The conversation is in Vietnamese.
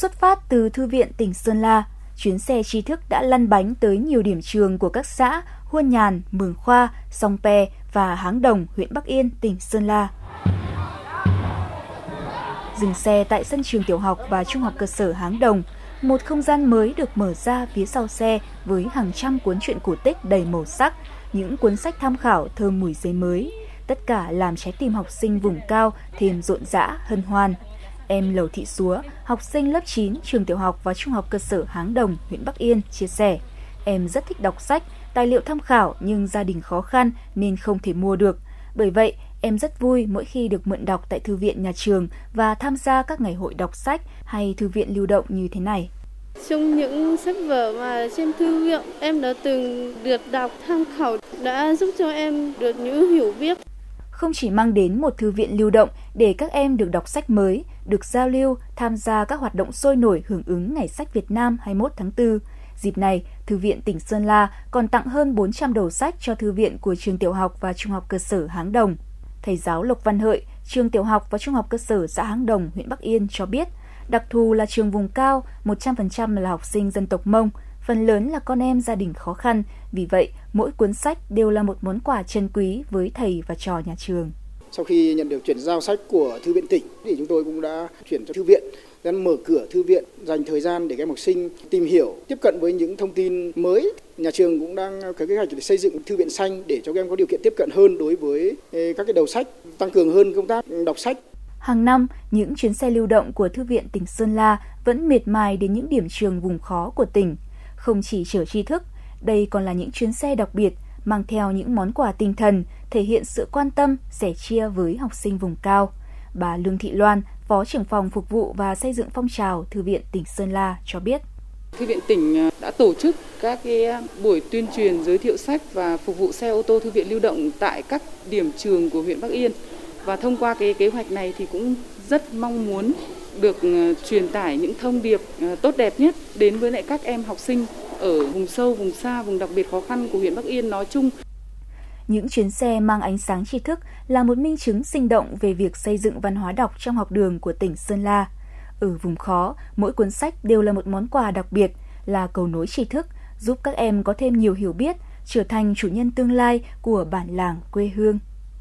Xuất phát từ Thư viện tỉnh Sơn La, chuyến xe tri thức đã lăn bánh tới nhiều điểm trường của các xã Huôn Nhàn, Mường Khoa, Song Pe và Háng Đồng, huyện Bắc Yên, tỉnh Sơn La. Dừng xe tại sân trường tiểu học và trung học cơ sở Háng Đồng, một không gian mới được mở ra phía sau xe với hàng trăm cuốn truyện cổ tích đầy màu sắc, những cuốn sách tham khảo thơm mùi giấy mới. Tất cả làm trái tim học sinh vùng cao thêm rộn rã, hân hoan. Em Lầu Thị Súa, học sinh lớp 9 trường tiểu học và trung học cơ sở Háng Đồng, huyện Bắc Yên, chia sẻ. Em rất thích đọc sách, tài liệu tham khảo nhưng gia đình khó khăn nên không thể mua được. Bởi vậy, em rất vui mỗi khi được mượn đọc tại thư viện nhà trường và tham gia các ngày hội đọc sách hay thư viện lưu động như thế này. Trong những sách vở mà trên thư viện em đã từng được đọc tham khảo đã giúp cho em được những hiểu biết. Không chỉ mang đến một thư viện lưu động để các em được đọc sách mới, được giao lưu, tham gia các hoạt động sôi nổi hưởng ứng Ngày sách Việt Nam 21 tháng 4. Dịp này, Thư viện tỉnh Sơn La còn tặng hơn 400 đầu sách cho thư viện của trường tiểu học và trung học cơ sở Háng Đồng. Thầy giáo Lộc Văn Hợi, trường tiểu học và trung học cơ sở xã Háng Đồng, huyện Bắc Yên cho biết, đặc thù là trường vùng cao, 100% là học sinh dân tộc Mông, phần lớn là con em gia đình khó khăn, vì vậy mỗi cuốn sách đều là một món quà chân quý với thầy và trò nhà trường. Sau khi nhận được chuyển giao sách của thư viện tỉnh thì chúng tôi cũng đã chuyển cho thư viện đang mở cửa thư viện dành thời gian để các em học sinh tìm hiểu tiếp cận với những thông tin mới nhà trường cũng đang có kế hoạch để xây dựng thư viện xanh để cho các em có điều kiện tiếp cận hơn đối với các cái đầu sách tăng cường hơn công tác đọc sách Hàng năm, những chuyến xe lưu động của Thư viện tỉnh Sơn La vẫn miệt mài đến những điểm trường vùng khó của tỉnh. Không chỉ chở tri thức, đây còn là những chuyến xe đặc biệt mang theo những món quà tinh thần, thể hiện sự quan tâm, sẻ chia với học sinh vùng cao. Bà Lương Thị Loan, Phó trưởng phòng phục vụ và xây dựng phong trào Thư viện tỉnh Sơn La cho biết. Thư viện tỉnh à, đã tổ chức các cái buổi tuyên truyền giới thiệu sách và phục vụ xe ô tô thư viện lưu động tại các điểm trường của huyện Bắc Yên. Và thông qua cái kế hoạch này thì cũng rất mong muốn được ờ, truyền tải những thông điệp ờ, tốt đẹp nhất đến với lại các em học sinh ở vùng sâu, vùng xa, vùng đặc biệt khó khăn của huyện Bắc Yên nói chung. Những chuyến xe mang ánh sáng tri thức là một minh chứng sinh động về việc xây dựng văn hóa đọc trong học đường của tỉnh Sơn La. Ở vùng khó, mỗi cuốn sách đều là một món quà đặc biệt, là cầu nối tri thức, giúp các em có thêm nhiều hiểu biết, trở thành chủ nhân tương lai của bản làng quê hương.